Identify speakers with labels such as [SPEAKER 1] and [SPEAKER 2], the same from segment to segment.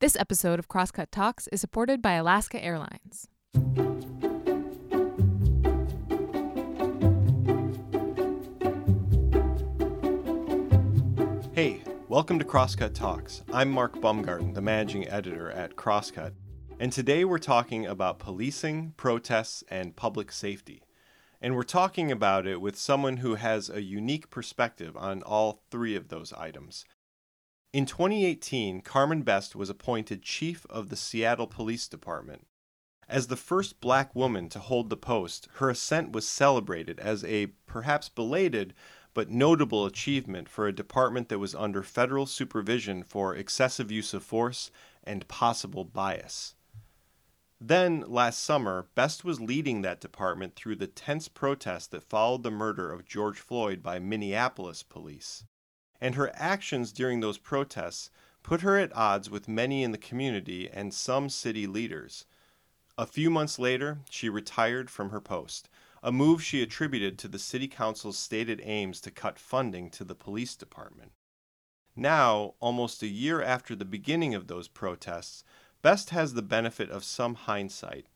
[SPEAKER 1] This episode of Crosscut Talks is supported by Alaska Airlines.
[SPEAKER 2] Hey, welcome to Crosscut Talks. I'm Mark Baumgarten, the managing editor at Crosscut, and today we're talking about policing, protests, and public safety. And we're talking about it with someone who has a unique perspective on all three of those items. In 2018, Carmen Best was appointed chief of the Seattle Police Department. As the first black woman to hold the post, her ascent was celebrated as a perhaps belated but notable achievement for a department that was under federal supervision for excessive use of force and possible bias. Then, last summer, Best was leading that department through the tense protests that followed the murder of George Floyd by Minneapolis police and her actions during those protests put her at odds with many in the community and some city leaders. A few months later, she retired from her post, a move she attributed to the city council's stated aims to cut funding to the police department. Now, almost a year after the beginning of those protests, Best has the benefit of some hindsight.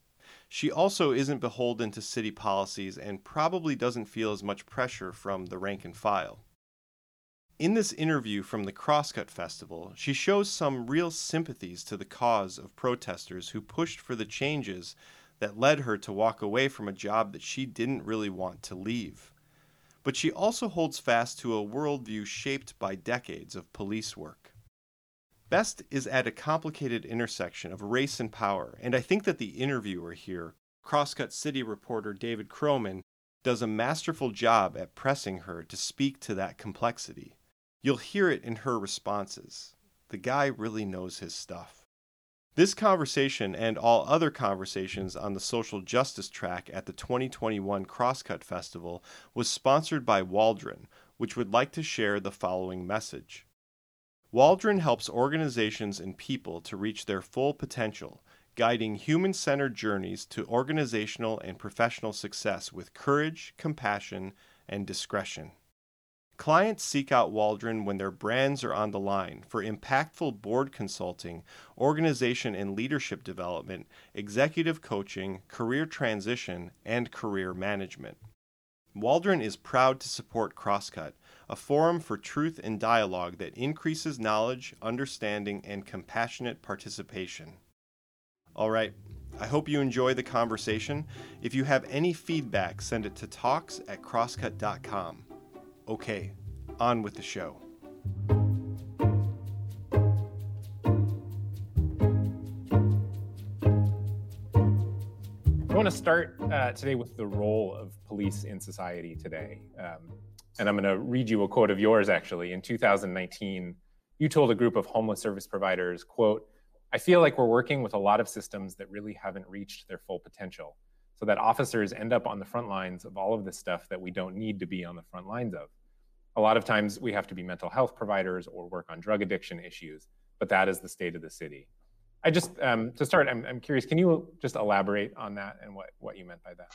[SPEAKER 2] She also isn't beholden to city policies and probably doesn't feel as much pressure from the rank and file. In this interview from the Crosscut Festival, she shows some real sympathies to the cause of protesters who pushed for the changes that led her to walk away from a job that she didn't really want to leave. But she also holds fast to a worldview shaped by decades of police work. Best is at a complicated intersection of race and power, and I think that the interviewer here, Crosscut City reporter David Kroman, does a masterful job at pressing her to speak to that complexity. You'll hear it in her responses. The guy really knows his stuff. This conversation and all other conversations on the social justice track at the 2021 Crosscut Festival was sponsored by Waldron, which would like to share the following message. Waldron helps organizations and people to reach their full potential, guiding human centered journeys to organizational and professional success with courage, compassion, and discretion. Clients seek out Waldron when their brands are on the line for impactful board consulting, organization and leadership development, executive coaching, career transition, and career management. Waldron is proud to support Crosscut, a forum for truth and dialogue that increases knowledge, understanding, and compassionate participation. All right, I hope you enjoy the conversation. If you have any feedback, send it to talks at crosscut.com. Okay, on with the show.
[SPEAKER 3] I want to start uh, today with the role of police in society today. Um, and I'm going to read you a quote of yours actually. In 2019, you told a group of homeless service providers, quote, I feel like we're working with a lot of systems that really haven't reached their full potential so that officers end up on the front lines of all of this stuff that we don't need to be on the front lines of. A lot of times we have to be mental health providers or work on drug addiction issues, but that is the state of the city. I just, um, to start, I'm, I'm curious, can you just elaborate on that and what, what you meant by that?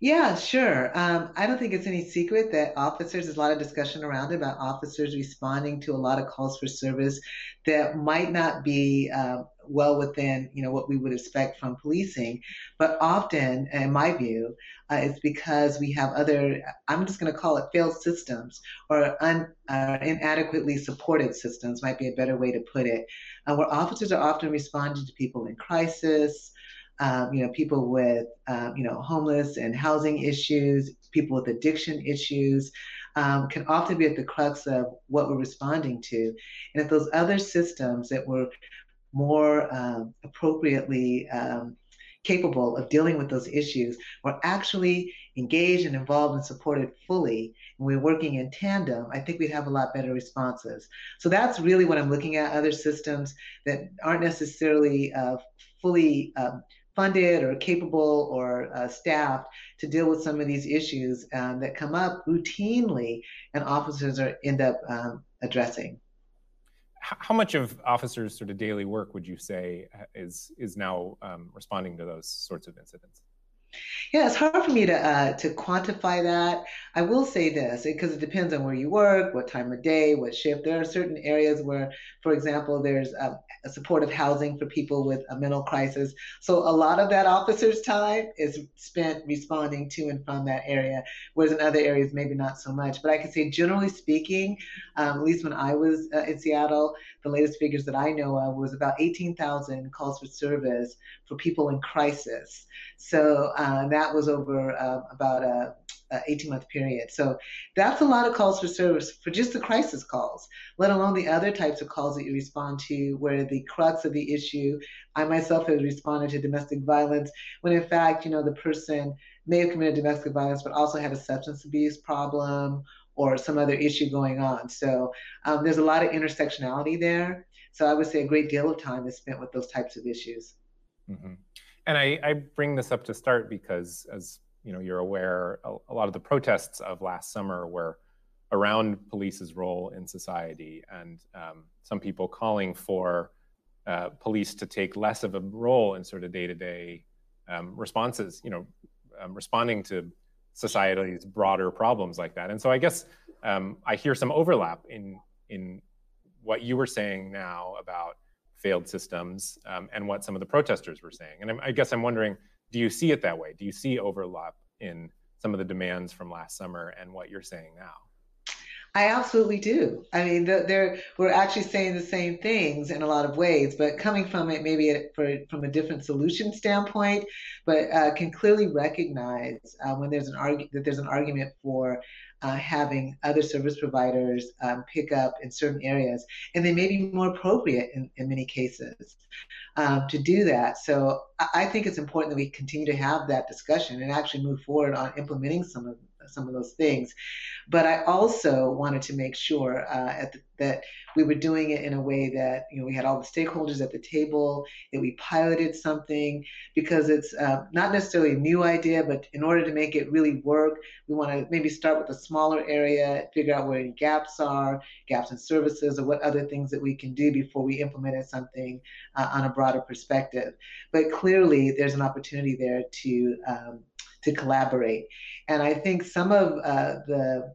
[SPEAKER 4] Yeah, sure. Um, I don't think it's any secret that officers, there's a lot of discussion around it about officers responding to a lot of calls for service that might not be uh, well within you know what we would expect from policing. But often in my view uh, it's because we have other i'm just going to call it failed systems or un, uh, inadequately supported systems might be a better way to put it uh, where officers are often responding to people in crisis um, you know people with um, you know homeless and housing issues people with addiction issues um, can often be at the crux of what we're responding to. And if those other systems that were more um, appropriately um, capable of dealing with those issues were actually engaged and involved and supported fully and we're working in tandem i think we'd have a lot better responses. So that's really what i'm looking at other systems that aren't necessarily uh, fully um, funded or capable or uh, staffed to deal with some of these issues um, that come up routinely and officers are end up um, addressing
[SPEAKER 3] how much of officers' sort of daily work would you say is is now um, responding to those sorts of incidents?
[SPEAKER 4] Yeah, it's hard for me to uh, to quantify that. I will say this because it depends on where you work, what time of day, what shift. There are certain areas where, for example, there's a, a supportive housing for people with a mental crisis. So a lot of that officer's time is spent responding to and from that area, whereas in other areas maybe not so much. But I can say, generally speaking, um, at least when I was uh, in Seattle, the latest figures that I know of was about 18,000 calls for service for people in crisis. So uh, that was over uh, about a, a 18 month period. So that's a lot of calls for service for just the crisis calls, let alone the other types of calls that you respond to where the crux of the issue, I myself have responded to domestic violence when in fact, you know, the person may have committed domestic violence but also had a substance abuse problem or some other issue going on. So um, there's a lot of intersectionality there. So I would say a great deal of time is spent with those types of issues.
[SPEAKER 3] Mm-hmm. And I, I, bring this up to start because, as you know, you're aware, a, a, lot of the protests of last summer were around police's role in society, and um, some people calling for uh, police to take less of a role in sort of day-to-day um, responses. You know, um, responding to society's broader problems like that. And so, I guess um, I hear some overlap in in what you were saying now about failed systems um, and what some of the protesters were saying. And I'm, i guess I'm wondering, do you see it that way? Do you see overlap in some of the demands from last summer and what you're saying now?
[SPEAKER 4] I absolutely do. I mean, they're, we're actually saying the same things in a lot of ways, but coming from it maybe for, from a different solution standpoint, but uh, can clearly recognize uh, when there's an argu- that there's an argument for uh, having other service providers um, pick up in certain areas, and they may be more appropriate in, in many cases um, to do that. So I think it's important that we continue to have that discussion and actually move forward on implementing some of some of those things. But I also wanted to make sure uh, the, that we were doing it in a way that you know we had all the stakeholders at the table, that we piloted something because it's uh, not necessarily a new idea, but in order to make it really work, we want to maybe start with a smaller area, figure out where any gaps are, gaps in services, or what other things that we can do before we implemented something uh, on a broader perspective. But clearly, there's an opportunity there to um, to collaborate. And I think some of uh, the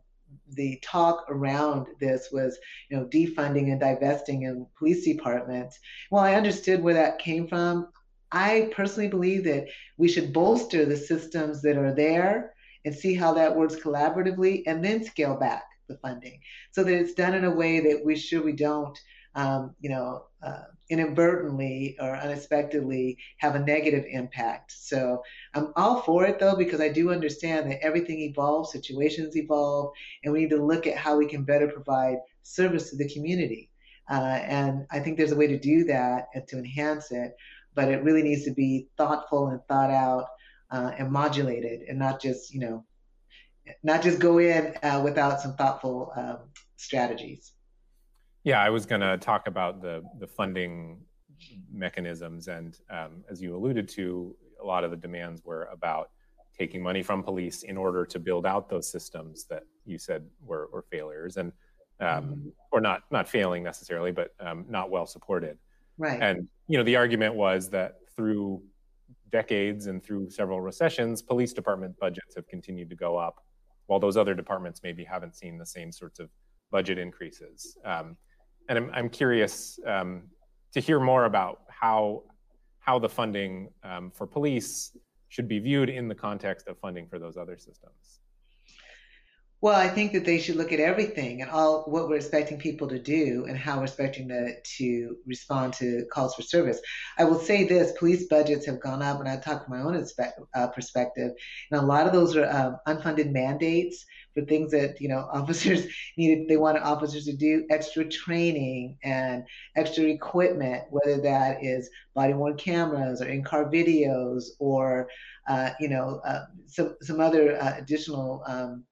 [SPEAKER 4] the talk around this was, you know, defunding and divesting in police departments. Well, I understood where that came from. I personally believe that we should bolster the systems that are there and see how that works collaboratively and then scale back the funding so that it's done in a way that we sure we don't um, you know, uh, inadvertently or unexpectedly have a negative impact. So I'm all for it though, because I do understand that everything evolves, situations evolve, and we need to look at how we can better provide service to the community. Uh, and I think there's a way to do that and to enhance it, but it really needs to be thoughtful and thought out uh, and modulated, and not just you know, not just go in uh, without some thoughtful um, strategies.
[SPEAKER 3] Yeah, I was going to talk about the the funding mechanisms, and um, as you alluded to, a lot of the demands were about taking money from police in order to build out those systems that you said were, were failures, and um, mm-hmm. or not not failing necessarily, but um, not well supported.
[SPEAKER 4] Right.
[SPEAKER 3] And you know, the argument was that through decades and through several recessions, police department budgets have continued to go up, while those other departments maybe haven't seen the same sorts of budget increases. Um, and I'm, I'm curious um, to hear more about how how the funding um, for police should be viewed in the context of funding for those other systems.
[SPEAKER 4] Well, I think that they should look at everything and all what we're expecting people to do and how we're expecting to, to respond to calls for service. I will say this police budgets have gone up, and I talk from my own uh, perspective, and a lot of those are um, unfunded mandates things that you know officers needed they wanted officers to do extra training and extra equipment whether that is body worn cameras or in car videos or uh, you know uh, some some other uh, additional um,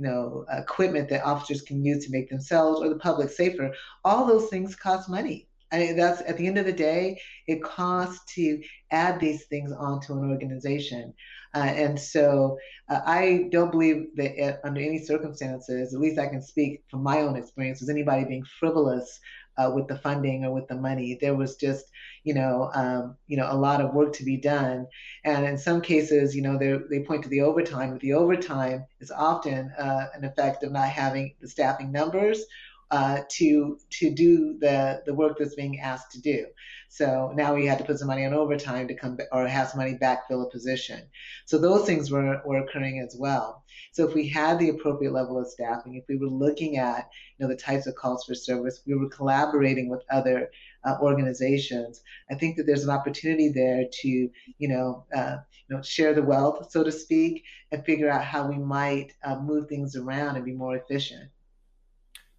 [SPEAKER 4] you know, equipment that officers can use to make themselves or the public safer. All those things cost money. I mean, that's at the end of the day, it costs to add these things onto an organization. Uh, and so uh, I don't believe that it, under any circumstances, at least I can speak from my own experience, was anybody being frivolous uh, with the funding or with the money. There was just, you know, um, you know, a lot of work to be done. And in some cases, you know, they point to the overtime. But the overtime is often uh, an effect of not having the staffing numbers uh, to to do the the work that's being asked to do. So now we had to put some money on overtime to come or have some money backfill a position. So those things were, were occurring as well. So if we had the appropriate level of staffing, if we were looking at you know the types of calls for service, we were collaborating with other uh, organizations. I think that there's an opportunity there to you know uh, you know share the wealth, so to speak, and figure out how we might uh, move things around and be more efficient.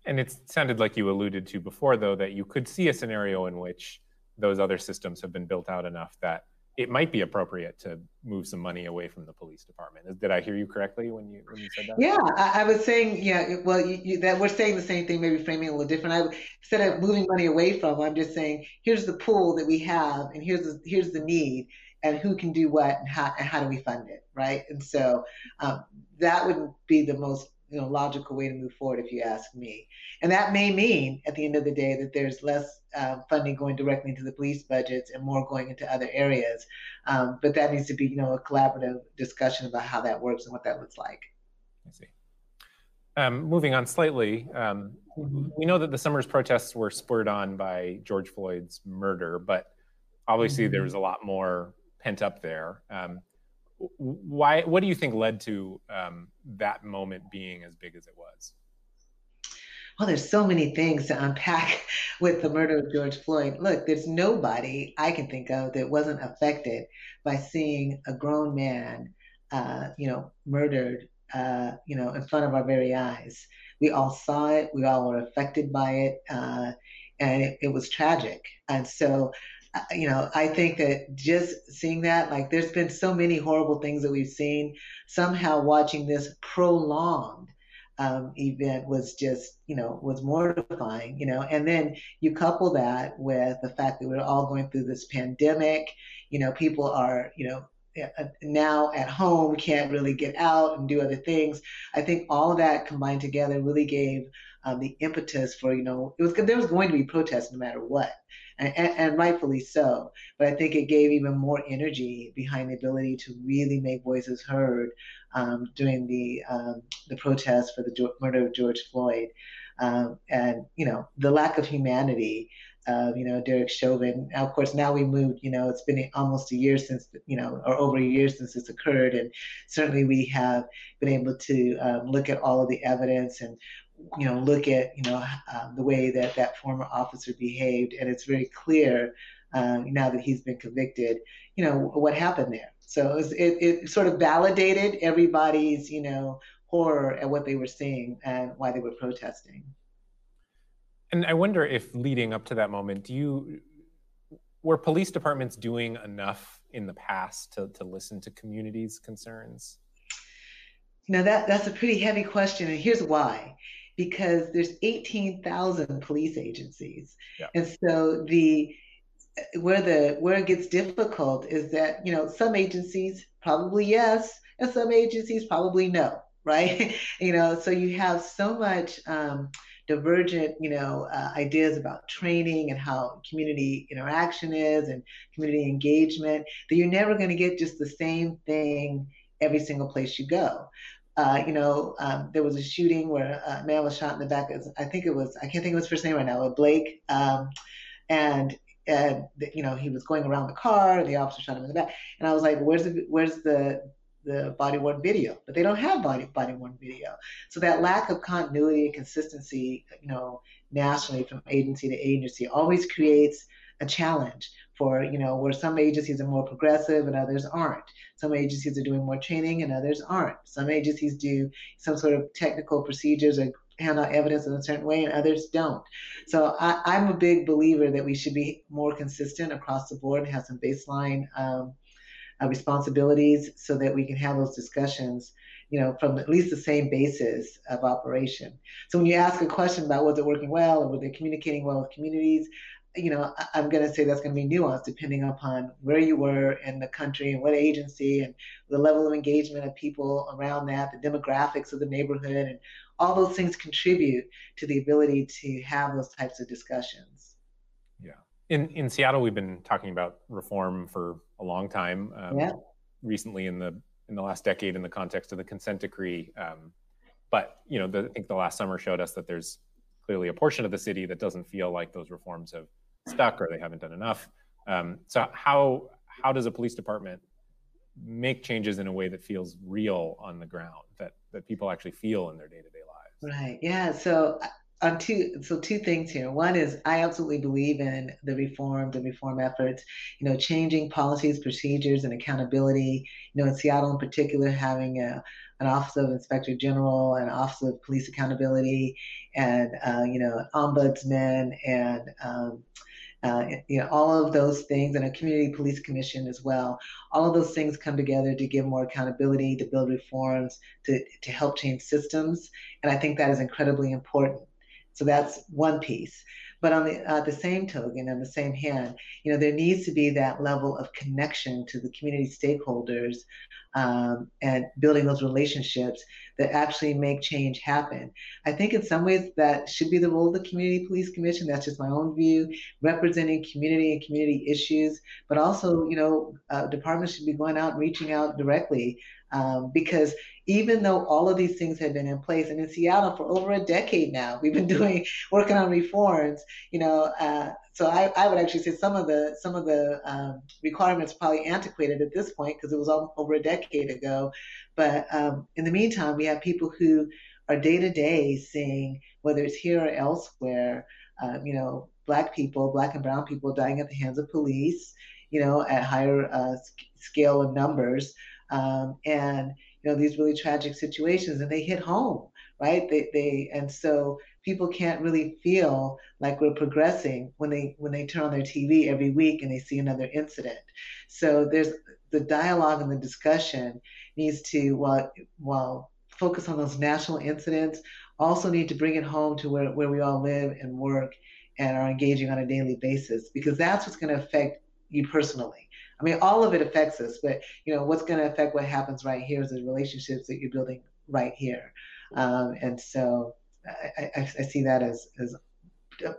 [SPEAKER 3] And it sounded like you alluded to before, though, that you could see a scenario in which those other systems have been built out enough that it might be appropriate to move some money away from the police department. Did I hear you correctly when you when you said that?
[SPEAKER 4] Yeah, I, I was saying, yeah. Well, you, you, that we're saying the same thing, maybe framing it a little different. I instead of moving money away from, I'm just saying, here's the pool that we have, and here's the, here's the need, and who can do what, and how and how do we fund it, right? And so um, that would be the most you know logical way to move forward if you ask me. And that may mean at the end of the day that there's less uh, funding going directly into the police budgets and more going into other areas. Um, but that needs to be you know a collaborative discussion about how that works and what that looks like.
[SPEAKER 3] I see. Um, moving on slightly um, mm-hmm. we know that the summer's protests were spurred on by george floyd's murder but obviously mm-hmm. there was a lot more pent up there. Um, why what do you think led to um, that moment being as big as it was?
[SPEAKER 4] Well there's so many things to unpack with the murder of george floyd. Look there's nobody i can think of that wasn't affected by seeing a grown man uh, you know murdered uh, you know in front of our very eyes. We all saw it. We all were affected by it uh, and it, it was tragic. And so you know, I think that just seeing that, like, there's been so many horrible things that we've seen. Somehow, watching this prolonged um, event was just, you know, was mortifying. You know, and then you couple that with the fact that we're all going through this pandemic. You know, people are, you know, now at home can't really get out and do other things. I think all of that combined together really gave um, the impetus for you know it was there was going to be protests no matter what and, and, rightfully so. But I think it gave even more energy behind the ability to really make voices heard um, during the um, the protests for the murder of George Floyd, um, and you know the lack of humanity. Uh, you know, Derek Chauvin. Now, of course, now we moved. You know, it's been almost a year since, you know, or over a year since this occurred, and certainly we have been able to um, look at all of the evidence and you know, look at, you know, um, the way that that former officer behaved, and it's very clear um, now that he's been convicted, you know, what happened there. So it, was, it, it sort of validated everybody's, you know, horror at what they were seeing and why they were protesting.
[SPEAKER 3] And I wonder if leading up to that moment, do you were police departments doing enough in the past to, to listen to communities' concerns?
[SPEAKER 4] Now that that's a pretty heavy question, and here's why because there's 18,000 police agencies. Yeah. And so the where the where it gets difficult is that, you know, some agencies probably yes, and some agencies probably no, right? you know, so you have so much um, divergent, you know, uh, ideas about training and how community interaction is and community engagement that you're never going to get just the same thing every single place you go. Uh, you know, um, there was a shooting where a man was shot in the back. I think it was, I can't think of his first name right now, Blake. Um, and, and, you know, he was going around the car, the officer shot him in the back. And I was like, where's the, where's the, the body worn video? But they don't have body, body worn video. So that lack of continuity and consistency, you know, nationally from agency to agency always creates a challenge for, you know, where some agencies are more progressive and others aren't. Some agencies are doing more training and others aren't. Some agencies do some sort of technical procedures or handle evidence in a certain way and others don't. So I, am a big believer that we should be more consistent across the board and have some baseline um, uh, responsibilities so that we can have those discussions you know, from at least the same basis of operation. So when you ask a question about was it working well or were they communicating well with communities, you know, I'm going to say that's going to be nuanced depending upon where you were in the country and what agency and the level of engagement of people around that, the demographics of the neighborhood, and all those things contribute to the ability to have those types of discussions.
[SPEAKER 3] Yeah. In, in Seattle, we've been talking about reform for a long time. Um, yeah. Recently, in the in the last decade, in the context of the consent decree, um, but you know, the, I think the last summer showed us that there's clearly a portion of the city that doesn't feel like those reforms have stuck or they haven't done enough. Um, so how how does a police department make changes in a way that feels real on the ground that that people actually feel in their day-to-day lives?
[SPEAKER 4] Right. Yeah. So uh, on two so two things here. One is i absolutely believe in the reform the reform efforts you know changing policies procedures and accountability. You know in seattle in particular having a, an office of inspector general and office of police accountability and uh, you know ombudsman and um, uh, you know, all of those things, and a community police commission as well. All of those things come together to give more accountability, to build reforms, to, to help change systems. And I think that is incredibly important. So that's one piece. But on the, uh, the same token, on the same hand, you know, there needs to be that level of connection to the community stakeholders um, and building those relationships that actually make change happen. I think in some ways that should be the role of the Community Police Commission. That's just my own view, representing community and community issues, but also, you know, uh, departments should be going out and reaching out directly um, because even though all of these things have been in place, and in Seattle for over a decade now, we've been doing working on reforms. You know, uh, so I, I would actually say some of the some of the um, requirements are probably antiquated at this point because it was all, over a decade ago. But um, in the meantime, we have people who are day to day seeing whether it's here or elsewhere. Um, you know, black people, black and brown people dying at the hands of police. You know, at higher uh, scale of numbers, um, and you know these really tragic situations, and they hit home right? They, they and so people can't really feel like we're progressing when they when they turn on their TV every week and they see another incident. So there's the dialogue and the discussion needs to while while focus on those national incidents, also need to bring it home to where, where we all live and work and are engaging on a daily basis because that's what's going to affect you personally. I mean, all of it affects us, but you know what's going to affect what happens right here is the relationships that you're building right here. Um, and so I, I, I, see that as, as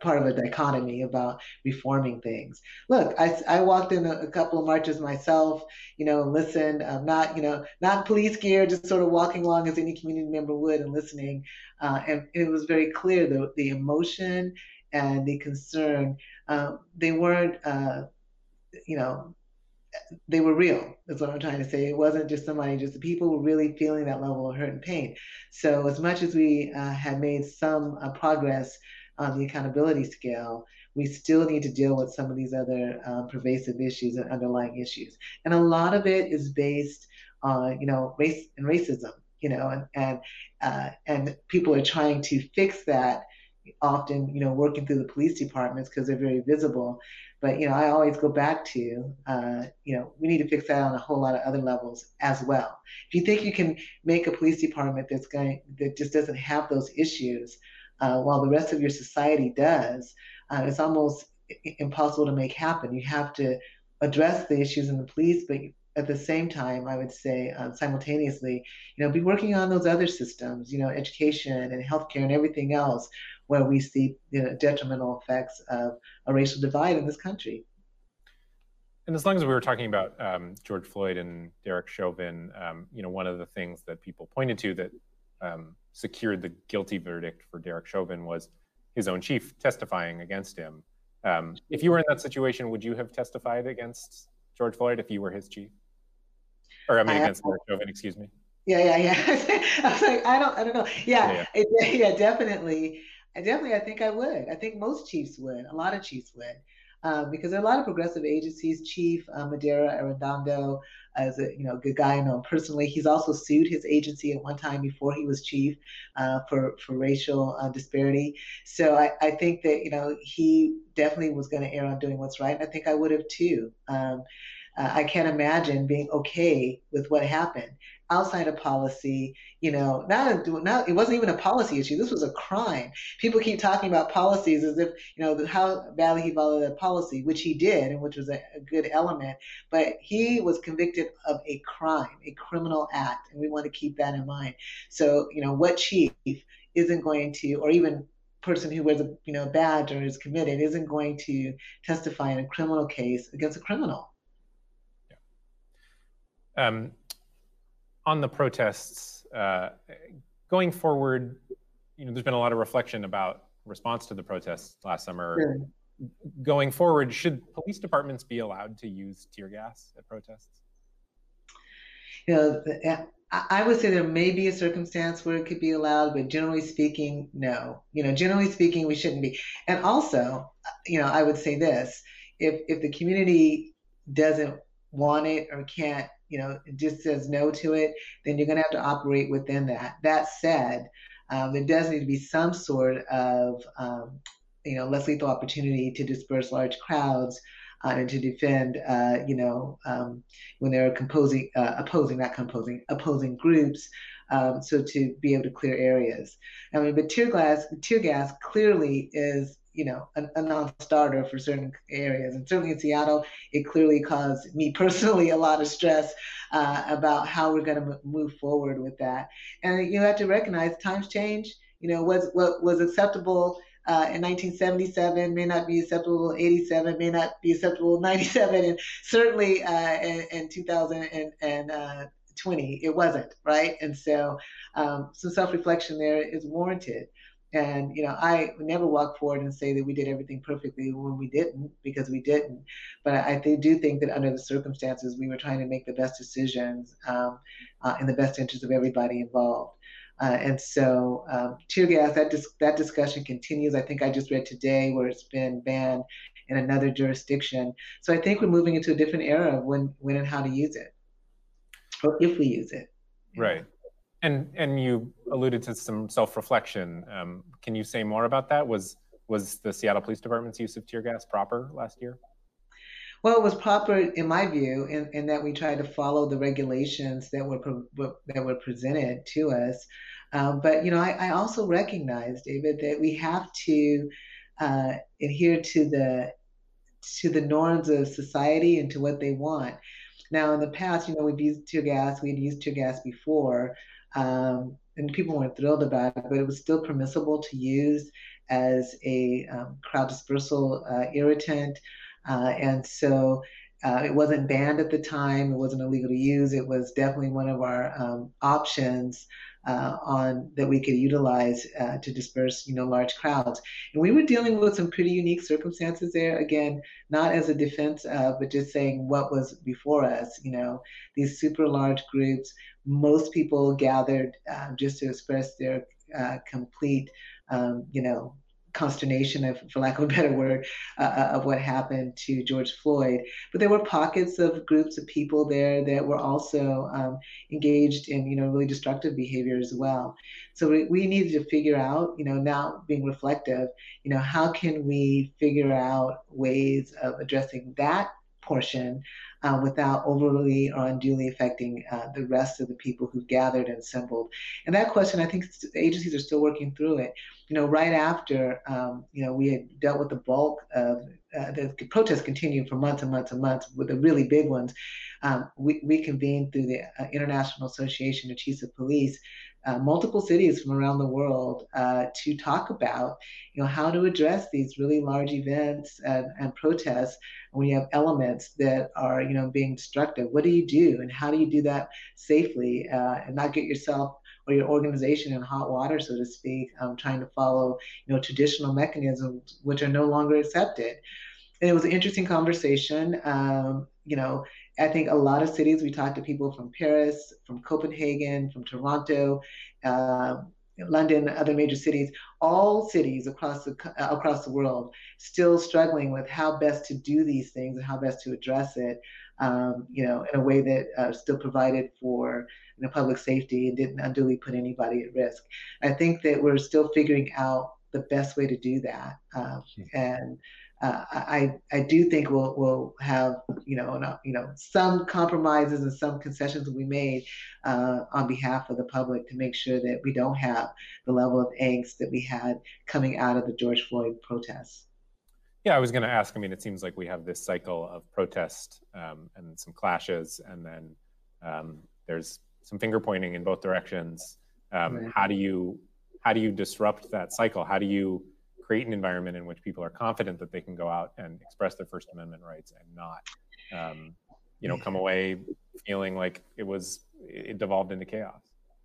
[SPEAKER 4] part of a dichotomy about reforming things. Look, I, I walked in a, a couple of marches myself, you know, listened, um, not, you know, not police gear, just sort of walking along as any community member would and listening. Uh, and it was very clear the, the emotion and the concern, uh, they weren't, uh, you know, they were real is what i'm trying to say. It wasn't just somebody just the people were really feeling that level of hurt and pain. So as much as we uh, had made some uh, progress on the accountability scale we still need to deal with some of these other um, pervasive issues and underlying issues. And a lot of it is based on you know race and racism you know and and uh, and people are trying to fix that often you know working through the police departments because they're very visible but you know, I always go back to uh, you know we need to fix that on a whole lot of other levels as well. If you think you can make a police department that's going that just doesn't have those issues, uh, while the rest of your society does, uh, it's almost impossible to make happen. You have to address the issues in the police, but at the same time, I would say uh, simultaneously, you know, be working on those other systems, you know, education and healthcare and everything else, where we see you know, detrimental effects of a racial divide in this country.
[SPEAKER 3] And as long as we were talking about um, George Floyd and Derek Chauvin, um, you know, one of the things that people pointed to that um, secured the guilty verdict for Derek Chauvin was his own chief testifying against him. Um, if you were in that situation, would you have testified against George Floyd if you were his chief? Or I mean, against Derek Chauvin, excuse me.
[SPEAKER 4] Yeah, yeah, yeah. I was like, I don't, I don't know. Yeah, yeah, yeah. It, yeah definitely. I definitely, I think I would. I think most chiefs would. A lot of chiefs would. Um, because there are a lot of progressive agencies. Chief uh, Medaria Arradondo is a you know good guy I know him personally. He's also sued his agency at one time before he was chief uh, for for racial uh, disparity. So I, I think that you know he definitely was going to err on doing what's right, and I think I would have too. Um, uh, I can't imagine being okay with what happened outside of policy, you know, not, not it wasn't even a policy issue. This was a crime. People keep talking about policies as if, you know, how badly he violated a policy, which he did, and which was a, a good element. But he was convicted of a crime, a criminal act, and we want to keep that in mind. So, you know, what chief isn't going to, or even person who wears a you know badge or is committed isn't going to testify in a criminal case against a criminal.
[SPEAKER 3] Yeah. Um, on the protests, uh, going forward, you know, there's been a lot of reflection about response to the protests last summer. Yeah. Going forward, should police departments be allowed to use tear gas at protests?
[SPEAKER 4] You know, I would say there may be a circumstance where it could be allowed, but generally speaking, no. You know, generally speaking, we shouldn't be. And also, you know, I would say this: if if the community doesn't want it or can't, you know, just says no to it, then you're going to have to operate within that. That said, um, there does need to be some sort of, um, you know, less lethal opportunity to disperse large crowds uh, and to defend, uh, you know, um, when they're composing, uh, opposing, not composing, opposing groups. Um, so to be able to clear areas. I mean, but tear gas, tear gas clearly is, you know, a, a non-starter for certain areas, and certainly in Seattle, it clearly caused me personally a lot of stress uh, about how we're going to move forward with that. And you have to recognize times change. You know, what what was acceptable uh, in 1977 may not be acceptable in 87 may not be acceptable in 97 and certainly uh, in, in 2020 it wasn't right and so um, some self-reflection there is warranted and you know i never walk forward and say that we did everything perfectly when we didn't because we didn't but i, I do think that under the circumstances we were trying to make the best decisions um, uh, in the best interest of everybody involved uh, and so um, tear gas, that, dis- that discussion continues. I think I just read today where it's been banned in another jurisdiction. So I think we're moving into a different era of when, when and how to use it, or if we use it.
[SPEAKER 3] Right. And and you alluded to some self-reflection. Um, can you say more about that? Was was the Seattle Police Department's use of tear gas proper last year?
[SPEAKER 4] Well, it was proper in my view, in, in that we tried to follow the regulations that were that were presented to us. Um, but you know, I, I, also recognize, David, that we have to uh, adhere to the to the norms of society and to what they want. Now, in the past, you know, we've used tear gas. We'd used tear gas before, um, and people weren't thrilled about it, but it was still permissible to use as a um, crowd dispersal uh, irritant, uh, and so. Uh, it wasn't banned at the time. It wasn't illegal to use. It was definitely one of our um, options uh, on that we could utilize uh, to disperse, you know, large crowds. And we were dealing with some pretty unique circumstances there. Again, not as a defense, but just saying what was before us. You know, these super large groups. Most people gathered uh, just to express their uh, complete, um, you know, consternation, of, for lack of a better word, uh, uh, of what happened to George Floyd. But there were pockets of groups of people there that were also um, engaged in, you know, really destructive behavior as well. So we, we needed to figure out, you know, now being reflective, you know, how can we figure out ways of addressing that portion uh, without overly or unduly affecting uh, the rest of the people who gathered and assembled. And that question, I think agencies are still working through it. You know, right after, um, you know, we had dealt with the bulk of uh, the protests continued for months and months and months with the really big ones. Um, we, we convened through the uh, International Association of Chiefs of Police uh, multiple cities from around the world uh, to talk about, you know, how to address these really large events and, and protests when you have elements that are, you know, being destructive. What do you do, and how do you do that safely uh, and not get yourself or your organization in hot water, so to speak, um, trying to follow, you know, traditional mechanisms which are no longer accepted. And it was an interesting conversation. Um, you know, I think a lot of cities, we talked to people from Paris, from Copenhagen, from Toronto, uh, London, other major cities, all cities across the uh, across the world, still struggling with how best to do these things and how best to address it, um, you know, in a way that uh, still provided for you know, public safety and didn't unduly put anybody at risk. I think that we're still figuring out the best way to do that, um, and uh, I I do think we'll we'll have you know uh, you know some compromises and some concessions will be made uh, on behalf of the public to make sure that we don't have the level of angst that we had coming out of the George Floyd protests.
[SPEAKER 3] Yeah, I was going to ask. I mean, it seems like we have this cycle of protest um, and some clashes, and then um, there's some finger pointing in both directions. Um, right. How do you how do you disrupt that cycle? How do you create an environment in which people are confident that they can go out and express their First Amendment rights and not, um, you know, come away feeling like it was it devolved into chaos?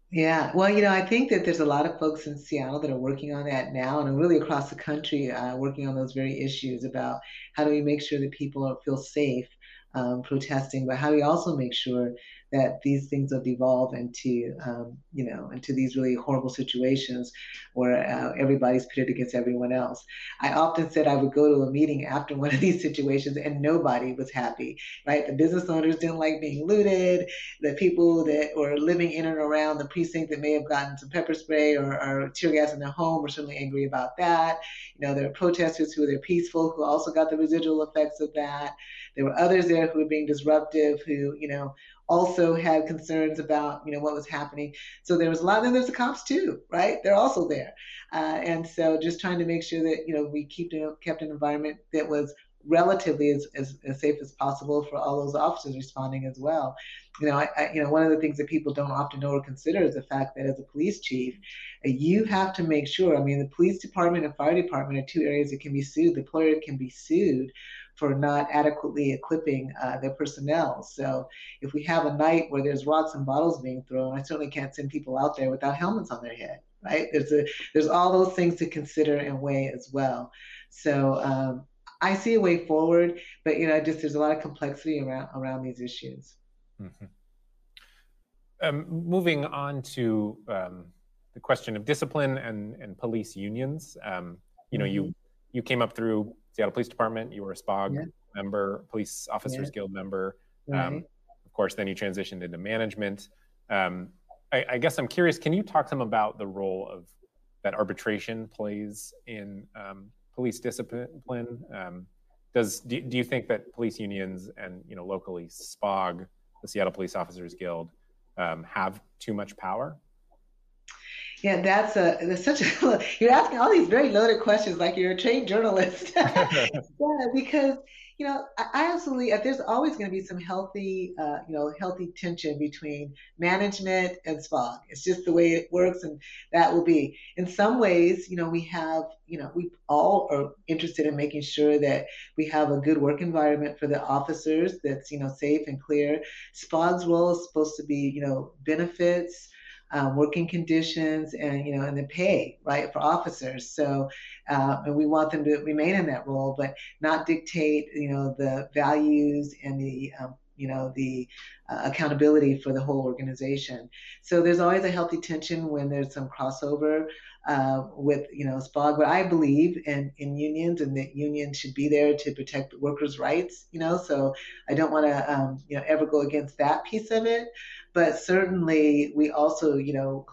[SPEAKER 4] Yeah, well, you know, I think that there's a lot of folks in Seattle that are working on that now, and really across the country, uh, working on those very issues about how do we make sure that people feel safe um, protesting, but how do we also make sure that these things have devolved into, um, you know, into these really horrible situations where uh, everybody's pitted against everyone else. I often said I would go to a meeting after one of these situations and nobody was happy, right? The business owners didn't like being looted. The people that were living in and around the precinct that may have gotten some pepper spray or, or tear gas in their home were certainly angry about that. You know, there are protesters who are peaceful who also got the residual effects of that. There were others there who were being disruptive, who, you know, also had concerns about you know what was happening. So there was a lot. And there's the cops too, right? They're also there, uh, and so just trying to make sure that you know we keep kept an environment that was relatively as, as, as, safe as possible for all those officers responding as well. You know, I, I, you know, one of the things that people don't often know or consider is the fact that as a police chief, you have to make sure. I mean, the police department and fire department are two areas that can be sued. The employer can be sued for not adequately equipping uh, their personnel. So if we have a night where there's rocks and bottles being thrown, I certainly can't send people out there without helmets on their head, right? There's a there's all those things to consider and weigh as well. So um, I see a way forward, but you know, just there's a lot of complexity around around these issues. Mm-hmm.
[SPEAKER 3] Um, moving on to um, the question of discipline and and police unions. Um, you know, mm-hmm. you you came up through Seattle Police Department. You were a SPOG yeah. member, Police Officers yeah. Guild member. Right. Um, of course, then you transitioned into management. Um, I, I, guess I'm curious. Can you talk to them about the role of that arbitration plays in um, police discipline? Um, does do, do, you think that police unions and you know locally SPOG, the Seattle Police Officers Guild, um, have too much power?
[SPEAKER 4] Yeah, that's a that's such a you're asking all these very loaded questions like you're a trained journalist. yeah, because you know I, absolutely there's always going to be some healthy uh, you know healthy tension between management and SPOG. It's just the way it works, and that will be. In some ways, you know, we have you know we all are interested in making sure that we have a good work environment for the officers that's you know safe and clear. SPOG's role is supposed to be you know benefits um, working conditions and you know and the pay right for officers so uh, and we want them to remain in that role but not dictate you know the values and the um, you know the uh, accountability for the whole organization so there's always a healthy tension when there's some crossover uh, with you know SPOG, but I believe in in unions and that unions should be there to protect workers' rights. You know, so I don't want to um, you know ever go against that piece of it. But certainly, we also, you know,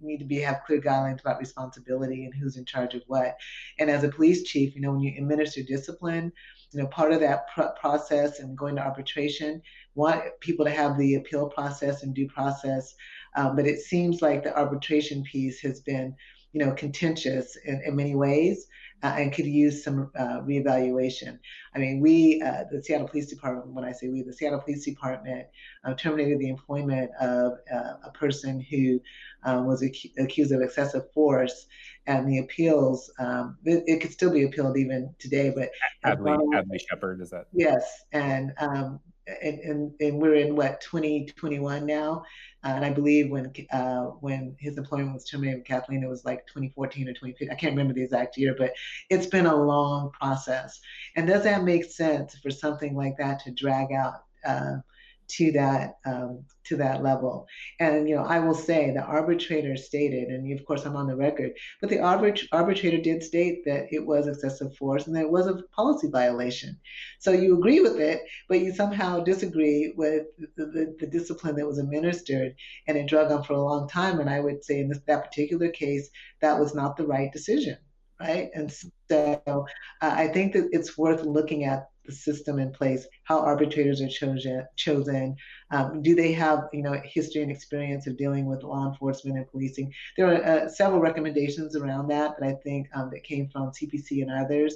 [SPEAKER 4] need to be have clear guidelines about responsibility and who's in charge of what. And as a police chief, you know, when you administer discipline, you know, part of that pr- process and going to arbitration, want people to have the appeal process and due process. Um, but it seems like the arbitration piece has been, you know, contentious in, in many ways uh, and could use some uh, reevaluation. I mean, we, uh, the Seattle Police Department, when I say we, the Seattle Police Department uh, terminated the employment of uh, a person who um, was ac- accused of excessive force, and the appeals, um, it, it, could still be appealed even today, but
[SPEAKER 3] Adley, Adley Shepherd, is that?
[SPEAKER 4] Yes, and um, and, and, and we're in what 2021 now, uh, and I believe when uh, when his employment was terminated with Kathleen, it was like 2014 or 2015. I can't remember the exact year, but it's been a long process. And does that make sense for something like that to drag out? Uh, to that um, to that level. And you know, I will say the arbitrator stated, and of course I'm on the record, but the arbit- arbitrator did state that it was excessive force and that it was a policy violation. So you agree with it, but you somehow disagree with the, the, the discipline that was administered, and it drug on for a long time. And I would say in this, that particular case, that was not the right decision right? And so uh, I think that it's worth looking at the system in place, how arbitrators are chosen, chosen. Um, do they have, you know, history and experience of dealing with law enforcement and policing? There are uh, several recommendations around that that I think um, that came from CPC and others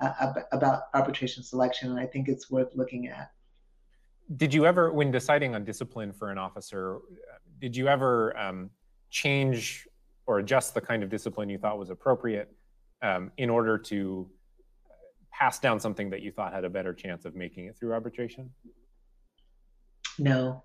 [SPEAKER 4] uh, about arbitration selection, and I think it's worth looking at.
[SPEAKER 3] Did you ever, when deciding on discipline for an officer, did you ever um, change or adjust the kind of discipline you thought was appropriate um, in order to pass down something that you thought had a better chance of making it through arbitration?
[SPEAKER 4] No,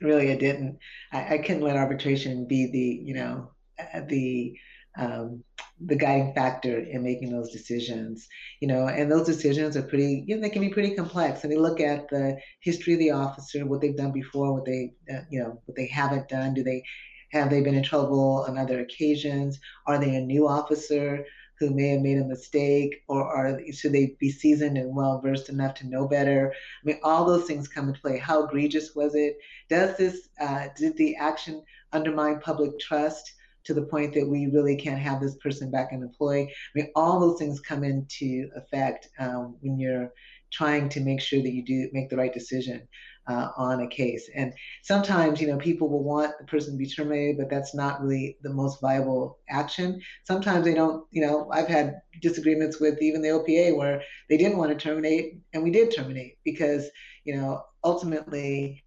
[SPEAKER 4] really, I didn't. I, I couldn't let arbitration be the, you know, uh, the um, the guiding factor in making those decisions. You know, and those decisions are pretty, you know, they can be pretty complex. And they look at the history of the officer, what they've done before, what they, uh, you know, what they haven't done. Do they have they been in trouble on other occasions? Are they a new officer? Who may have made a mistake or are should they be seasoned and well versed enough to know better? I mean all those things come into play. How egregious was it? Does this uh, did the action undermine public trust to the point that we really can't have this person back in employ i mean all those things come into effect um, when you're trying to make sure that you do make the right decision uh, on a case. And sometimes, you know, people will want the person to be terminated, but that's not really the most viable action. Sometimes they don't, you know, I've had disagreements with even the OPA where they didn't want to terminate, and we did terminate because, you know, ultimately,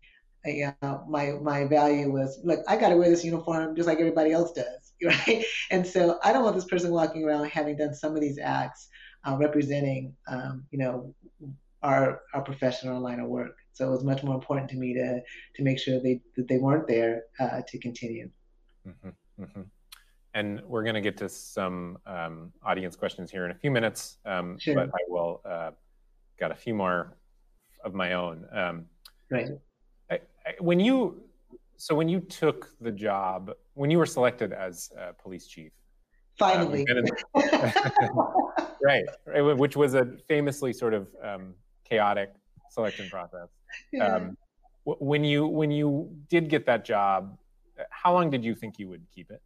[SPEAKER 4] uh, my my value was look, I got to wear this uniform just like everybody else does, right? And so I don't want this person walking around having done some of these acts uh, representing, um, you know, our our professional line of work. So it was much more important to me to to make sure they that they weren't there uh, to continue.
[SPEAKER 3] Mm-hmm, mm-hmm. And we're going to get to some um, audience questions here in a few minutes, um, sure. but I will uh, got a few more of my own. Um,
[SPEAKER 4] right.
[SPEAKER 3] I, I, when you so when you took the job, when you were selected as police chief,
[SPEAKER 4] finally,
[SPEAKER 3] right, right, which was a famously sort of um, chaotic selection process. Yeah. Um, when you when you did get that job, how long did you think you would keep it?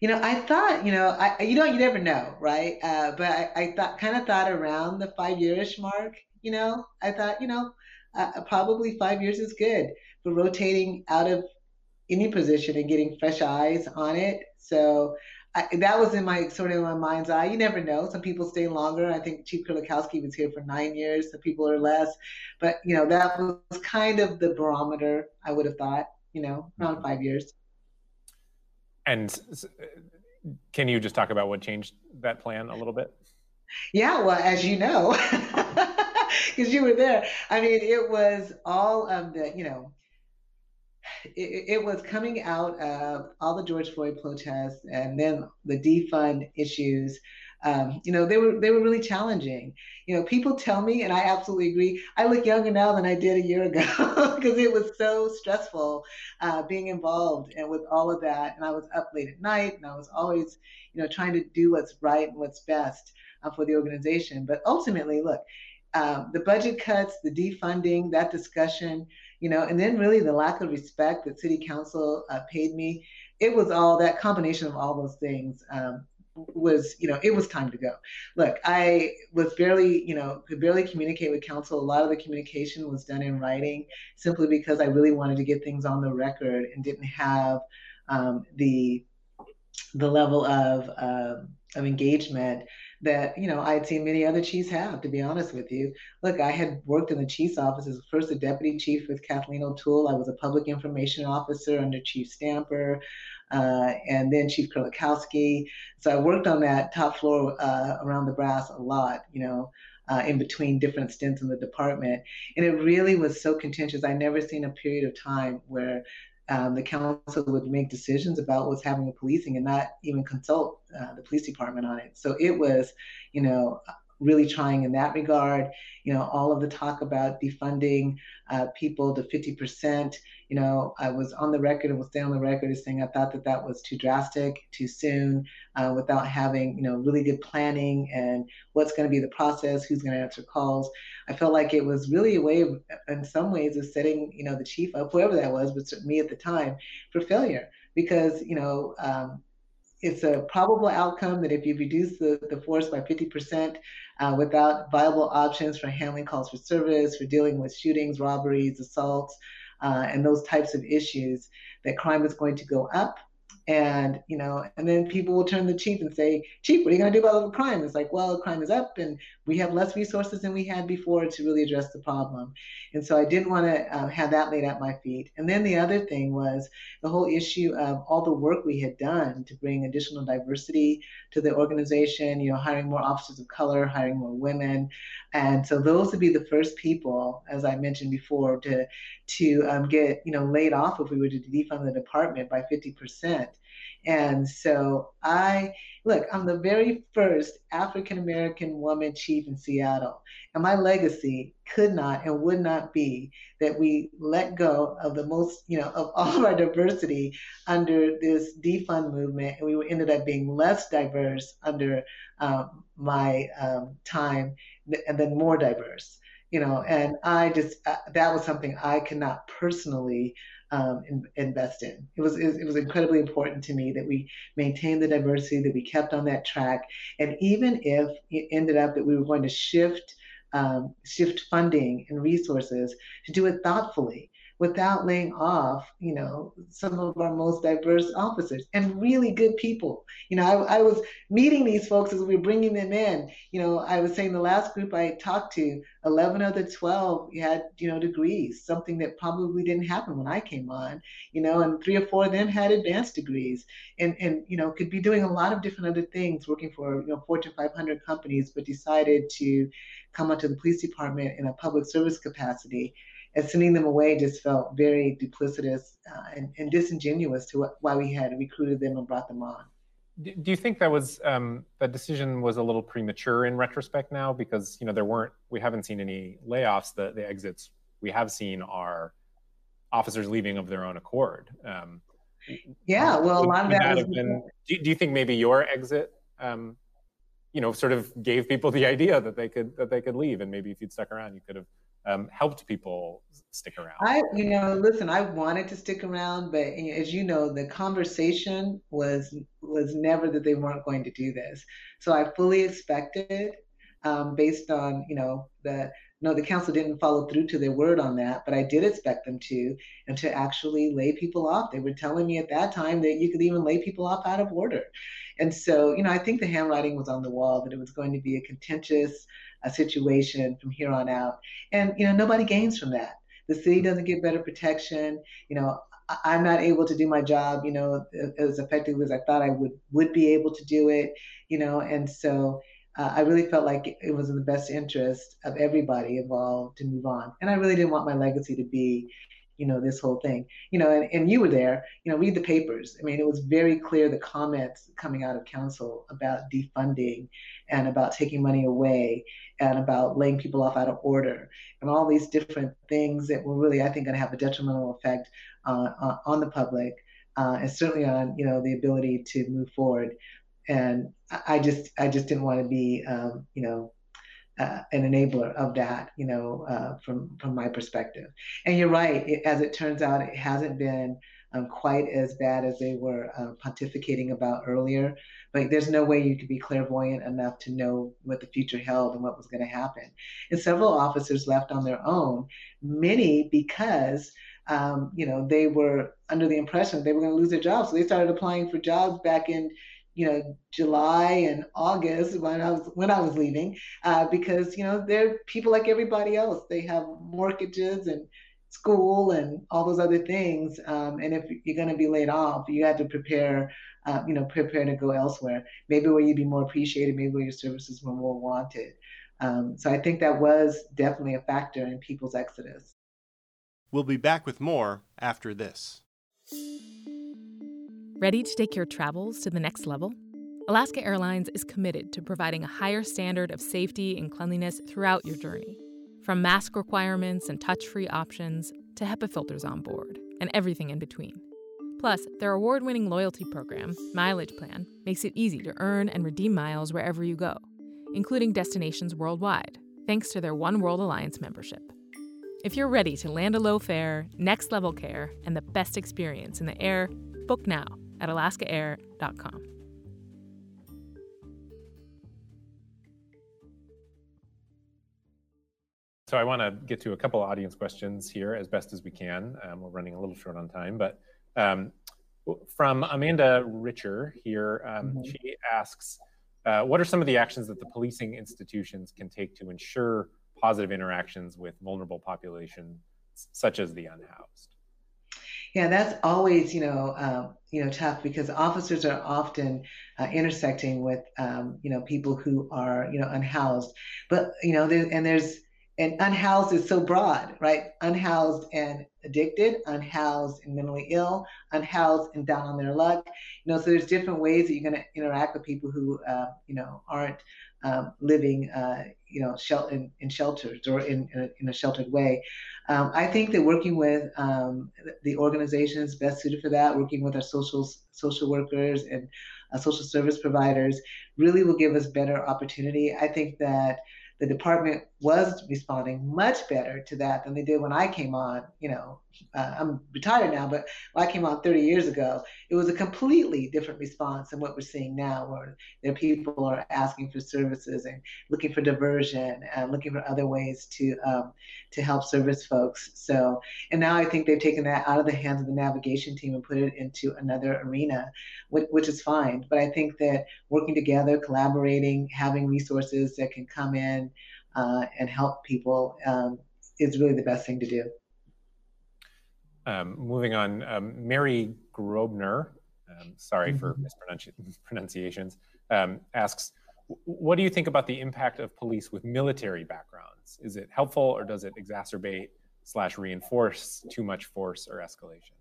[SPEAKER 4] You know, I thought, you know, I you know, you never know, right? Uh, but I, I thought, kind of thought around the five yearish mark. You know, I thought, you know, uh, probably five years is good for rotating out of any position and getting fresh eyes on it. So I, that was in my sort of in my mind's eye. You never know. Some people stay longer. I think Chief Kerlikowske was here for nine years. Some people are less, but you know that was kind of the barometer. I would have thought, you know, around mm-hmm. five years.
[SPEAKER 3] And can you just talk about what changed that plan a little bit?
[SPEAKER 4] Yeah, well, as you know, because you were there. I mean, it was all of the, you know, it, it, was coming out of all the George Floyd protests and then the defund issues. Um, you know, they were they were really challenging. You know, people tell me, and I absolutely agree. I look younger now than I did a year ago because it was so stressful uh, being involved and with all of that. And I was up late at night, and I was always, you know, trying to do what's right and what's best uh, for the organization. But ultimately, look, um, the budget cuts, the defunding, that discussion you know, and then really the lack of respect that city council uh, paid me. It was all that combination of all those things um, was, you know, it was time to go. Look, I was barely, you know, could barely communicate with council. A lot of the communication was done in writing simply because I really wanted to get things on the record and didn't have um, the the level of uh, of engagement that you know I had seen many other chiefs have. To be honest with you, look, I had worked in the chief's office as first a deputy chief with Kathleen O'Toole. I was a public information officer under Chief Stamper, uh, and then Chief Kerlikowske. So I worked on that top floor uh, around the brass a lot. You know. Uh, in between different stints in the department. And it really was so contentious. I never seen a period of time where um, the council would make decisions about what's happening with policing and not even consult uh, the police department on it. So it was, you know, really trying in that regard. You know, all of the talk about defunding uh, people to 50%. You know, I was on the record and will stay on the record as saying I thought that that was too drastic, too soon, uh, without having, you know, really good planning and what's going to be the process, who's going to answer calls. I felt like it was really a way of, in some ways, of setting, you know, the chief up, whoever that was, but me at the time, for failure. Because, you know, um, it's a probable outcome that if you reduce the, the force by 50% uh, without viable options for handling calls for service, for dealing with shootings, robberies, assaults, uh, and those types of issues, that crime is going to go up And, you know, and then people will turn to the chief and say, Chief, what are you going to do about the crime? It's like, well, crime is up and we have less resources than we had before to really address the problem. And so I didn't want to uh, have that laid at my feet. And then the other thing was the whole issue of all the work we had done to bring additional diversity to the organization, you know, hiring more officers of color, hiring more women. And so those would be the first people, as I mentioned before, to to um, get you know laid off if we were to defund the department by 50%. And so I look, I'm the very first African American woman chief in Seattle. And my legacy could not and would not be that we let go of the most, you know, of all of our diversity under this defund movement. And we ended up being less diverse under um, my um, time and then more diverse you know and i just uh, that was something i could not personally um, in, invest in. It was it was incredibly important to me that we maintained the diversity, that we kept on that track, and even if it ended up that we were going to shift um, shift funding and resources to do it thoughtfully without laying off, you know, some of our most diverse officers and really good people. You know, I, I, was meeting these folks as we were bringing them in. You know, I was saying the last group I talked to, 11 of the 12 had, you know, degrees, something that probably didn't happen when I came on, you know, and three or four of them had advanced degrees and, and you know, could be doing a lot of different other things, working for, you know, Fortune 500 companies, but decided to come onto the police department in a public service capacity and sending them away just felt very duplicitous uh, and, and, disingenuous to what, why we had recruited them and brought them on.
[SPEAKER 3] Do you think that was um, that decision was a little premature in retrospect now because you know there weren't we haven't seen any layoffs the the exits we have seen are officers leaving of their own accord. Um,
[SPEAKER 4] yeah, well, a lot of that, was
[SPEAKER 3] been, do, do, you think maybe your exit um, you know sort of gave people the idea that they could that they could leave and maybe if you'd stuck around you could have um, helped people stick around?
[SPEAKER 4] I, you know, listen, I wanted to stick around, but as you know, the conversation was was never that they weren't going to do this. So I fully expected, um, based on you know the no, the council didn't follow through to their word on that, but I did expect them to, and to actually lay people off. They were telling me at that time that you could even lay people off out of order. And so, you know, I think the handwriting was on the wall that it was going to be a contentious a situation from here on out. And you know, nobody gains from that. The city doesn't get better protection. You know, I'm not able to do my job, you know, as effectively as I thought I would would be able to do it, you know, and so uh, I really felt like it was in the best interest of everybody involved to move on. And I really didn't want my legacy to be, you know, this whole thing, you know, and, and you were there, you know, read the papers. I mean, it was very clear the comments coming out of council about defunding and about taking money away and about laying people off out of order and all these different things that were really, I think, going to have a detrimental effect uh, uh, on the public uh, and certainly on, you know, the ability to move forward. And I just, I just didn't want to be, um, you know, uh, an enabler of that, you know, uh, from from my perspective. And you're right. It, as it turns out, it hasn't been um, quite as bad as they were uh, pontificating about earlier. But there's no way you could be clairvoyant enough to know what the future held and what was going to happen. And several officers left on their own, many because. Um, you know, they were under the impression they were going to lose their jobs. So they started applying for jobs back in you know July and August when I was when I was leaving uh, because you know they're people like everybody else. They have mortgages and school and all those other things. Um, and if you're going to be laid off, you have to prepare, uh, you know, prepare to go elsewhere. Maybe where you'd be more appreciated, maybe where your services were more wanted. Um, so I think that was definitely a factor in people's exodus.
[SPEAKER 2] We'll be back with more after this.
[SPEAKER 1] Ready to take your travels to the next level? Alaska Airlines is committed to providing a higher standard of safety and cleanliness throughout your journey. From mask requirements and touch free options to HEPA filters on board and everything in between. Plus, their award winning loyalty program, Mileage Plan, makes it easy to earn and redeem miles wherever you go, including destinations worldwide, thanks to their One World Alliance membership. If you're ready to land a low fare, next level care, and the best experience in the air, book now at alaskaair.com.
[SPEAKER 3] So I want to get to a couple audience questions here as best as we can. Um, we're running a little short on time, but um, From Amanda Richer here, um, mm-hmm. she asks, uh, what are some of the actions that the policing institutions can take to ensure positive interactions with vulnerable populations, such as the unhoused?
[SPEAKER 4] Yeah, that's always you know um, you know tough because officers are often uh, intersecting with um, you know people who are you know unhoused, but you know there, and there's and unhoused is so broad, right? Unhoused and addicted, unhoused and mentally ill, unhoused and down on their luck. You know, so there's different ways that you're going to interact with people who, uh, you know, aren't um, living, uh, you know, in, in, shelters or in, in, a, in a sheltered way. Um, I think that working with um, the organizations best suited for that, working with our social social workers and uh, social service providers, really will give us better opportunity. I think that the department was responding much better to that than they did when I came on. You know, uh, I'm retired now, but when I came on 30 years ago, it was a completely different response than what we're seeing now, where there people are asking for services and looking for diversion and looking for other ways to um, to help service folks. So, and now I think they've taken that out of the hands of the navigation team and put it into another arena, which, which is fine. But I think that working together, collaborating, having resources that can come in uh, and help people um, is really the best thing to do.
[SPEAKER 3] Um, moving on, um, Mary Grobner, um, sorry for mm-hmm. mispronunciations, um, asks, what do you think about the impact of police with military backgrounds? Is it helpful or does it exacerbate slash reinforce too much force or escalation?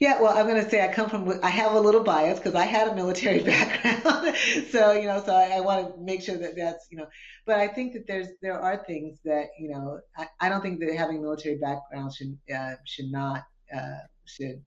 [SPEAKER 4] Yeah, well, I'm going to say I come from, I have a little bias because I had a military background. so, you know, so I, I, want to make sure that that's, you know, but I think that there's, there are things that, you know, I, I don't think that having a military background should, uh, should not, uh, should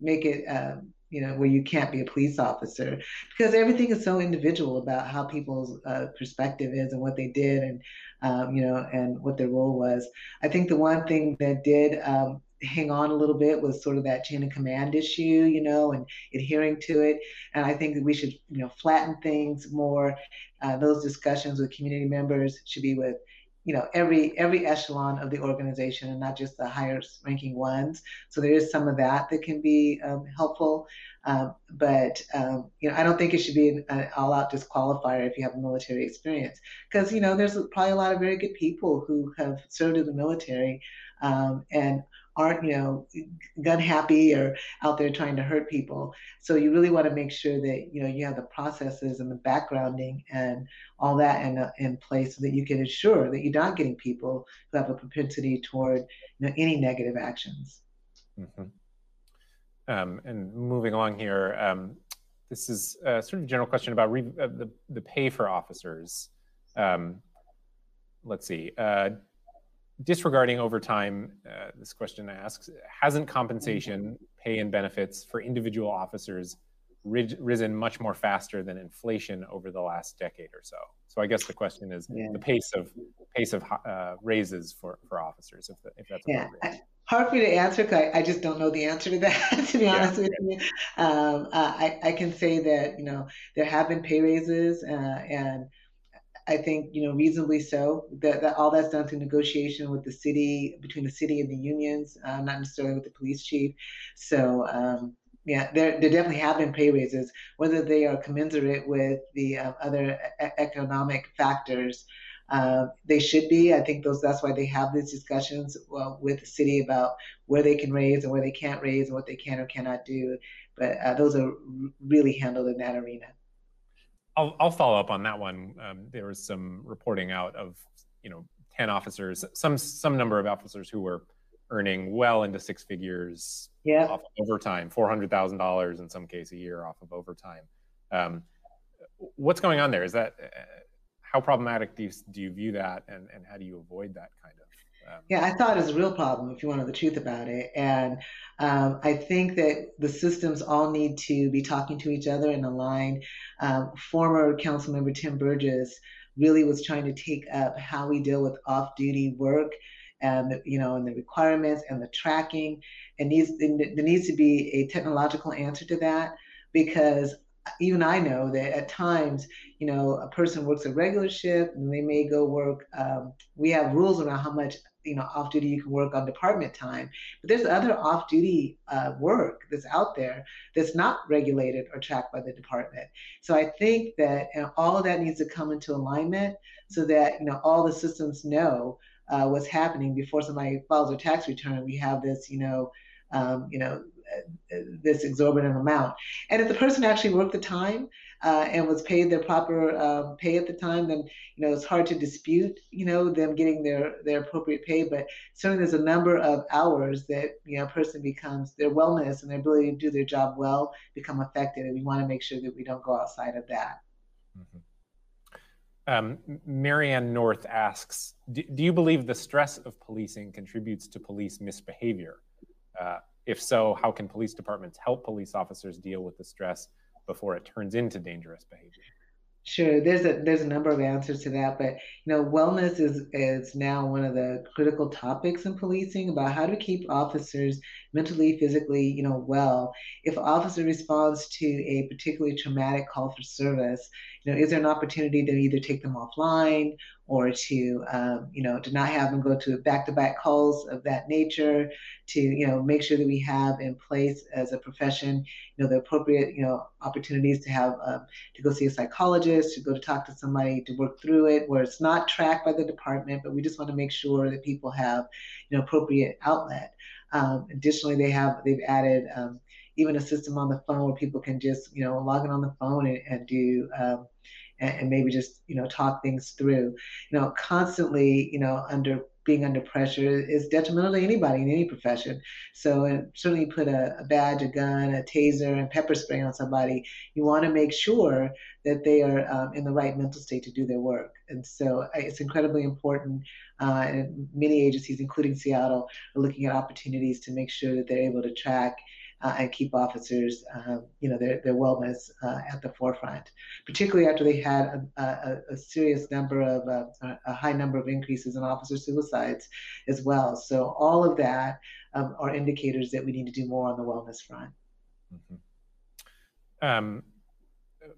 [SPEAKER 4] make it, um, you know, where you can't be a police officer because everything is so individual about how people's uh, perspective is and what they did and, um, you know, and what their role was. I think the one thing that did, um, hang on a little bit with sort of that chain of command issue, you know, and adhering to it. And I think that we should, you know, flatten things more. Uh, those discussions with community members should be with, you know, every every echelon of the organization and not just the highest ranking ones. So there is some of that that can be um, helpful. Um, but um, you know, I don't think it should be an, an all-out disqualifier if you have military experience, because you know, there's probably a lot of very good people who have served in the military um, and aren't you know gun happy or out there trying to hurt people. So you really want to make sure that you know you have the processes and the backgrounding and all that in, in place so that you can ensure that you're not getting people who have a propensity toward you know any negative actions. Mm-hmm.
[SPEAKER 3] um, and moving along here um, this is a sort of general question about re- uh, the, the pay for officers. Um, let's see uh, disregarding overtime, uh, this question asks, hasn't compensation, pay, and benefits for individual officers risen much more faster than inflation over the last decade or so? So I guess the question is yeah. the pace of pace of uh, raises for, for officers, if, the, if that's yeah. appropriate.
[SPEAKER 4] Hard for me to answer because I, I, just don't know the answer to that. to be yeah, honest with you, um, uh, I, I can say that you know there have been pay raises uh, and I think you know reasonably so. That, that all that's done through negotiation with the city, between the city and the unions, uh, not necessarily with the police chief. So um, yeah, there there definitely have been pay raises. Whether they are commensurate with the uh, other e- economic factors, uh, they should be. I think those that's why they have these discussions well, with the city about where they can raise and where they can't raise and what they can or cannot do. But uh, those are really handled in that arena.
[SPEAKER 3] I'll, I'll follow up on that one. Um, there was some reporting out of you know 10 officers, some some number of officers who were earning well into six figures
[SPEAKER 4] yeah.
[SPEAKER 3] off of overtime, four hundred thousand dollars in some case a year off of overtime. Um, what's going on there? Is that uh, how problematic do you do you view that, and and how do you avoid that kind of?
[SPEAKER 4] Yeah, I thought it was a real problem if you want to know the truth about it. And um, I think that the systems all need to be talking to each other and align. Um, former council member Tim Burgess really was trying to take up how we deal with off-duty work and you know and the requirements and the tracking and needs there needs to be a technological answer to that because even I know that at times you know, a person works a regular shift and they may go work. Um, we have rules around how much you know off duty you can work on department time but there's other off duty uh, work that's out there that's not regulated or tracked by the department so i think that you know, all of that needs to come into alignment so that you know all the systems know uh, what's happening before somebody files their tax return we have this you know um, you know this exorbitant amount. And if the person actually worked the time uh, and was paid their proper uh, pay at the time, then you know it's hard to dispute you know them getting their their appropriate pay. But certainly there's a number of hours that you know a person becomes their wellness and their ability to do their job well become affected, and we want to make sure that we don't go outside of that. Mm-hmm.
[SPEAKER 3] Um, Marianne North asks, do, do, you believe the stress of policing contributes to police misbehavior? Uh, if so, how can police departments help police officers deal with the stress before it turns into dangerous behavior?
[SPEAKER 4] Sure, there's a there's a number of answers to that, but you know, wellness is is now one of the critical topics in policing about how to keep officers mentally, physically, you know, well. If an officer responds to a particularly traumatic call for service, you know, is there an opportunity to either take them offline or to, um, you know, to not have them go to back-to-back calls of that nature, to, you know, make sure that we have in place as a profession, you know, the appropriate, you know, opportunities to have, um, to go see a psychologist, to go to talk to somebody to work through it, where it's not tracked by the department, but we just want to make sure that people have, you know, appropriate outlet. Um, additionally, they have they've added um, even a system on the phone where people can just you know log in on the phone and, and do um, and, and, maybe just you know talk things through. You know, constantly you know under being under pressure is detrimental to anybody in any profession. So and certainly put a, a badge, a gun, a taser, and pepper spray on somebody. You want to make sure that they are um, in the right mental state to do their work. And so it's incredibly important. Uh, and many agencies, including Seattle, are looking at opportunities to make sure that they're able to track uh, and keep officers, um, you know, their, their wellness uh, at the forefront, particularly after they had a, a, a serious number of, uh, a high number of increases in officer suicides as well. So all of that um, are indicators that we need to do more on the wellness front. Mm-hmm. Um,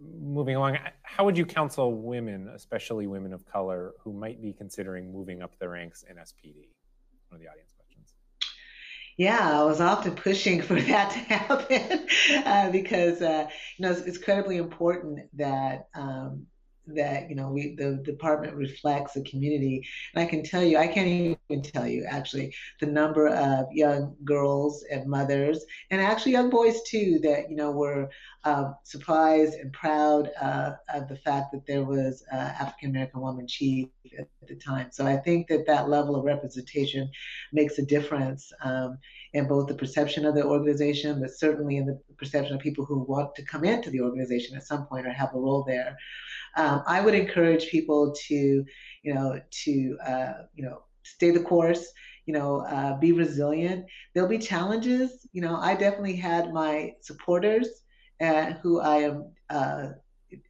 [SPEAKER 3] moving along, how would you counsel women, especially women of color, who might be considering moving up the ranks in SPD? One of the audience
[SPEAKER 4] yeah, I was often pushing for that to happen uh, because uh, you know it's, it's, incredibly important that um, that you know we the department reflects the community. And i can tell you i can't even tell you actually the number of young girls and mothers and actually young boys too that you know were um, surprised and proud uh, of the fact that there was uh, african american woman chief at the time. So i think that that level of representation makes a difference um, in both the perception of the organization but certainly in the perception of people who want to come into the organization at some point or have a role there um, I would encourage people to, you know, to uh, you know, stay the course. You know, uh, be resilient. There'll be challenges. You know, I definitely had my supporters, uh, who I am uh,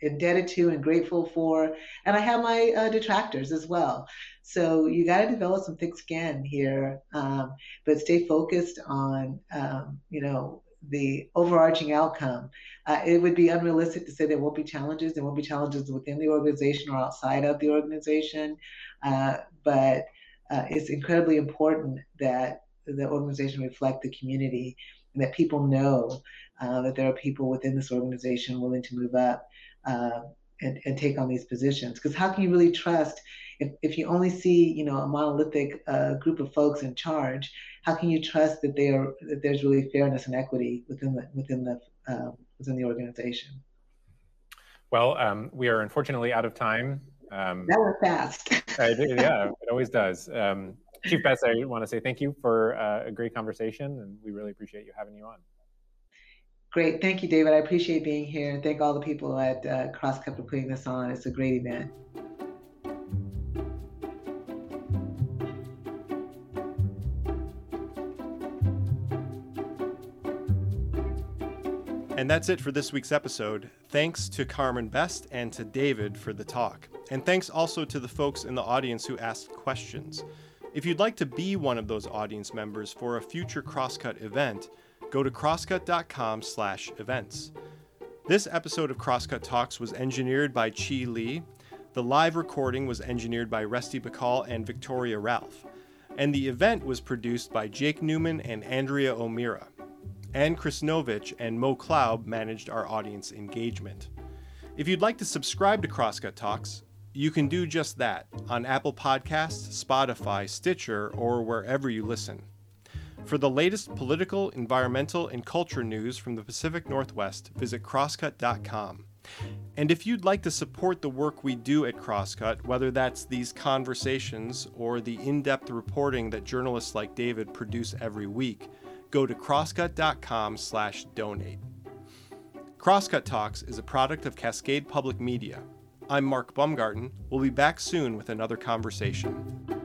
[SPEAKER 4] indebted to and grateful for, and I have my uh, detractors as well. So you got to develop some thick skin here, um, but stay focused on, um, you know, the overarching outcome. Uh, it would be unrealistic to say there won't be challenges. There won't be challenges within the organization or outside of the organization. Uh, but uh, it's incredibly important that the organization reflect the community and that people know uh, that there are people within this organization willing to move up uh, and, and take on these positions. Because how can you really trust if, if you only see, you know, a monolithic uh, group of folks in charge? How can you trust that they are that there's really fairness and equity within the within the um, within the organization?
[SPEAKER 3] Well, um, we are unfortunately out of time.
[SPEAKER 4] Um, that was fast.
[SPEAKER 3] yeah, it always does. Um, Chief Best, I want to say thank you for uh, a great conversation, and we really appreciate you having you on.
[SPEAKER 4] Great, thank you, David. I appreciate being here, and thank all the people at uh, Crosscut for putting this on. It's a great event.
[SPEAKER 2] And that's it for this week's episode. Thanks to Carmen Best and to David for the talk. And thanks also to the folks in the audience who asked questions. If you'd like to be one of those audience members for a future Crosscut event, go to crosscut.com/events. This episode of Crosscut Talks was engineered by Chi Lee. The live recording was engineered by Resty Bacall and Victoria Ralph. And the event was produced by Jake Newman and Andrea O'Meara. Ann Krisnovich and Mo Klaub managed our audience engagement. If you'd like to subscribe to Crosscut Talks, you can do just that on Apple Podcasts, Spotify, Stitcher, or wherever you listen. For the latest political, environmental, and culture news from the Pacific Northwest, visit crosscut.com. And if you'd like to support the work we do at Crosscut, whether that's these conversations or the in depth reporting that journalists like David produce every week, go to crosscut.com/slash donate. Crosscut Talks is a product of Cascade Public Media. I'm Mark Baumgarten. We'll be back soon with another conversation.